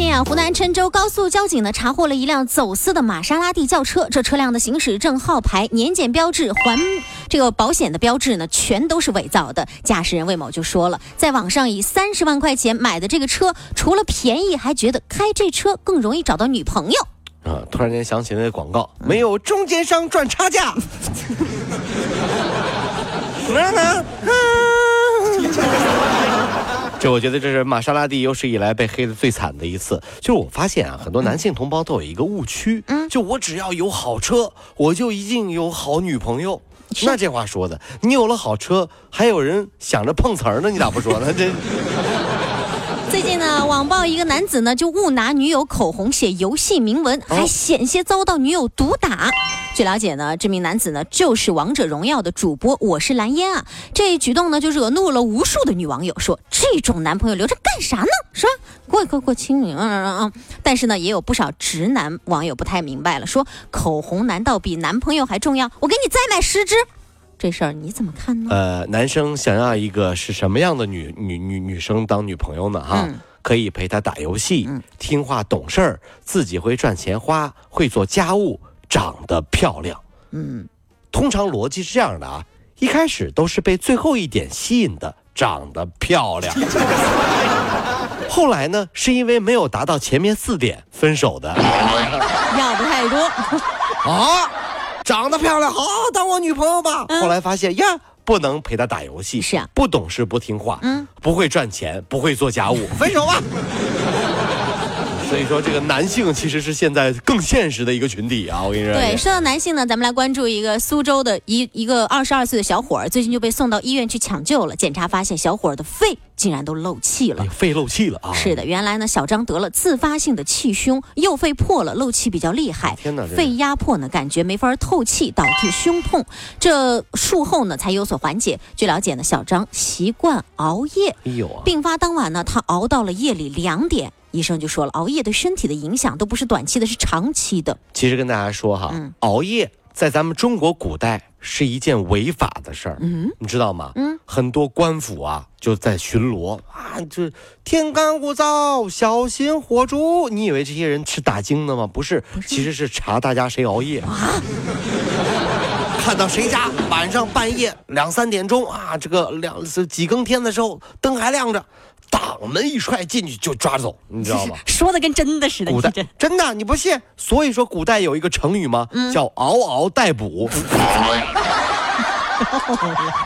近啊，湖南郴州高速交警呢查获了一辆走私的玛莎拉蒂轿车，这车辆的行驶证号牌、年检标志、环这个保险的标志呢，全都是伪造的。驾驶人魏某就说了，在网上以三十万块钱买的这个车，除了便宜，还觉得开这车更容易找到女朋友。啊！突然间想起那个广告，没有中间商赚差价。这我觉得这是玛莎拉蒂有史以来被黑的最惨的一次。就是我发现啊，很多男性同胞都有一个误区，嗯，就我只要有好车，我就一定有好女朋友。那这话说的，你有了好车，还有人想着碰瓷儿呢，你咋不说呢？这。最近呢，网曝一个男子呢就误拿女友口红写游戏铭文，还险些遭到女友毒打。据了解呢，这名男子呢就是王者荣耀的主播，我是蓝烟啊。这一举动呢就惹怒了无数的女网友，说这种男朋友留着干啥呢？是吧？过过过清明，嗯嗯嗯。但是呢，也有不少直男网友不太明白了，说口红难道比男朋友还重要？我给你再买十支。这事儿你怎么看呢？呃，男生想要一个是什么样的女女女女生当女朋友呢？哈，可以陪他打游戏，听话懂事儿，自己会赚钱花，会做家务，长得漂亮。嗯，通常逻辑是这样的啊，一开始都是被最后一点吸引的，长得漂亮。后来呢，是因为没有达到前面四点分手的。要的太多 啊。长得漂亮，好，当我女朋友吧。后来发现呀，不能陪他打游戏，是啊，不懂事，不听话，嗯，不会赚钱，不会做家务，分手吧。所以说，这个男性其实是现在更现实的一个群体啊！我跟你说，对，说到男性呢，咱们来关注一个苏州的一一个二十二岁的小伙儿，最近就被送到医院去抢救了。检查发现，小伙儿的肺竟然都漏气了，肺漏气了啊！是的，原来呢，小张得了自发性的气胸，右肺破了，漏气比较厉害，天哪，肺压迫呢，感觉没法透气，导致胸痛。这术后呢，才有所缓解。据了解呢，小张习惯熬夜，哎呦，病发当晚呢，他熬到了夜里两点。医生就说了，熬夜对身体的影响都不是短期的，是长期的。其实跟大家说哈，熬夜在咱们中国古代是一件违法的事儿，嗯，你知道吗？嗯，很多官府啊就在巡逻啊，这天干物燥，小心火烛。你以为这些人是打更的吗？不是，其实是查大家谁熬夜啊。看到谁家晚上半夜两三点钟啊，这个两几更天的时候灯还亮着。挡门一踹进去就抓走，你知道吗？说的跟真的似的。古代真的，你不信？所以说古代有一个成语吗？叫嗷嗷待哺，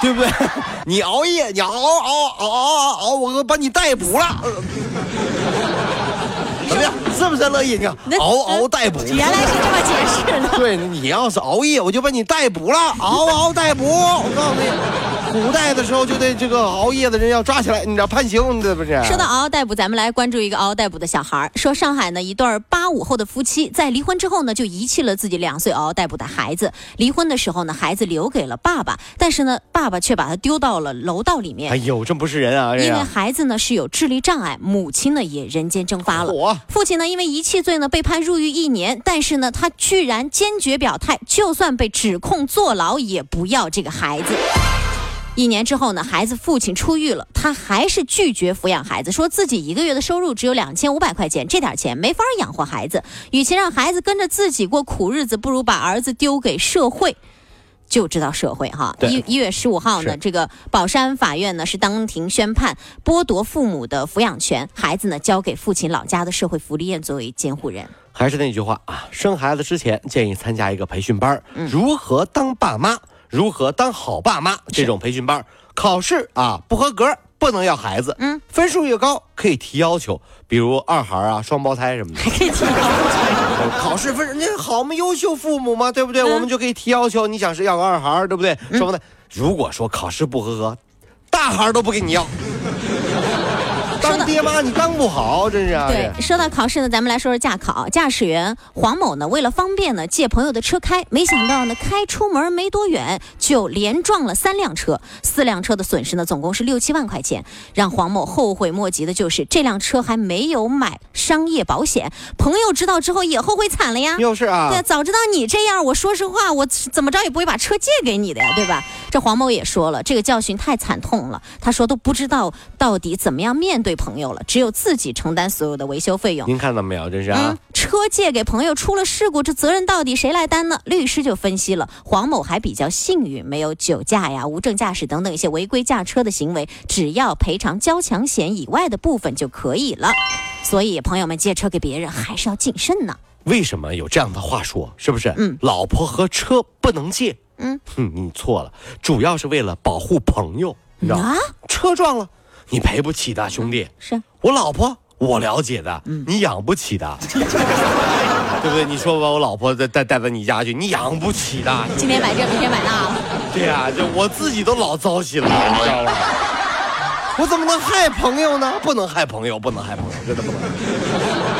对不对？你熬夜，你熬熬熬熬熬，我把你逮捕了。怎么样？是不是乐意？你看，嗷嗷待哺，原来是这么解释的。对，你要是熬夜，我就把你逮捕了。嗷嗷待哺，我告诉你，古代的时候就得这个熬夜的人要抓起来，你知道判刑，对不是？说到嗷嗷待哺，咱们来关注一个嗷嗷待哺的小孩。说上海呢，一对八五后的夫妻在离婚之后呢，就遗弃了自己两岁嗷嗷待哺的孩子。离婚的时候呢，孩子留给了爸爸，但是呢，爸爸却把他丢到了楼道里面。哎呦，这不是人啊！因为孩子呢是有智力障碍，母亲呢也人间蒸发了。父亲呢，因为遗弃罪呢被判入狱一年，但是呢，他居然坚决表态，就算被指控坐牢，也不要这个孩子。一年之后呢，孩子父亲出狱了，他还是拒绝抚养孩子，说自己一个月的收入只有两千五百块钱，这点钱没法养活孩子，与其让孩子跟着自己过苦日子，不如把儿子丢给社会。就知道社会哈，一一月十五号呢，这个宝山法院呢是当庭宣判，剥夺父母的抚养权，孩子呢交给父亲老家的社会福利院作为监护人。还是那句话啊，生孩子之前建议参加一个培训班，如何当爸妈，如何当好爸妈这种培训班，考试啊不合格。不能要孩子，嗯，分数越高可以提要求，比如二孩啊、双胞胎什么的，可以提要求。考试分那好嘛，优秀父母嘛，对不对？我们就可以提要求。你想是要个二孩，对不对？双胞胎，如果说考试不合格，大孩都不给你要。当爹妈你当不好，真是。对，说到考试呢，咱们来说说驾考。驾驶员黄某呢，为了方便呢，借朋友的车开，没想到呢，开出门没多远就连撞了三辆车，四辆车的损失呢，总共是六七万块钱。让黄某后悔莫及的就是这辆车还没有买商业保险，朋友知道之后也后悔惨了呀。又是啊，对，早知道你这样，我说实话，我怎么着也不会把车借给你的呀，对吧？这黄某也说了，这个教训太惨痛了，他说都不知道到底怎么样面对朋友了，只有自己承担所有的维修费用。您看到没有？这是啊，车借给朋友出了事故，这责任到底谁来担呢？律师就分析了，黄某还比较幸运，没有酒驾呀、无证驾驶等等一些违规驾车的行为，只要赔偿交强险以外的部分就可以了。所以朋友们借车给别人还是要谨慎呢。为什么有这样的话说？是不是？嗯，老婆和车不能借。嗯，哼，你错了，主要是为了保护朋友，你知道吗？车撞了，你赔不起的，兄弟。是我老婆，我了解的，你养不起的，对不对？你说把我老婆带带带到你家去，你养不起的。今天买这，明天买那。对呀，就我自己都老糟心了，你知道吗？我怎么能害朋友呢？不能害朋友，不能害朋友，真的不能。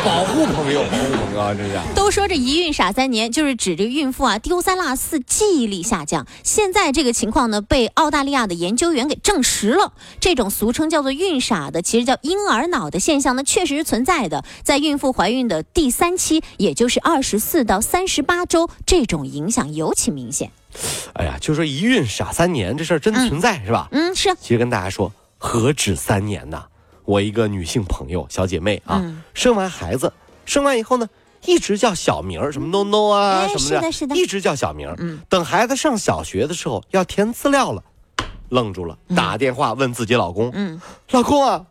保护朋友，保护朋友啊！这是。都说这一孕傻三年，就是指这个孕妇啊丢三落四，记忆力下降。现在这个情况呢，被澳大利亚的研究员给证实了。这种俗称叫做孕傻的，其实叫婴儿脑的现象呢，确实是存在的。在孕妇怀孕的第三期，也就是二十四到三十八周，这种影响尤其明显。哎呀，就说一孕傻三年这事儿真的存在是吧？嗯，是。其实跟大家说。何止三年呐！我一个女性朋友、小姐妹啊，生完孩子，生完以后呢，一直叫小名儿，什么 no no 啊，什么的，是的，是的，一直叫小名儿。嗯，等孩子上小学的时候要填资料了，愣住了，打电话问自己老公：“嗯，老公啊，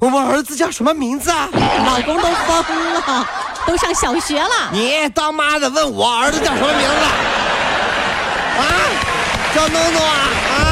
我们儿子叫什么名字啊？”老公都疯了，都上小学了。你当妈的问我儿子叫什么名字？啊，叫 no no 啊啊！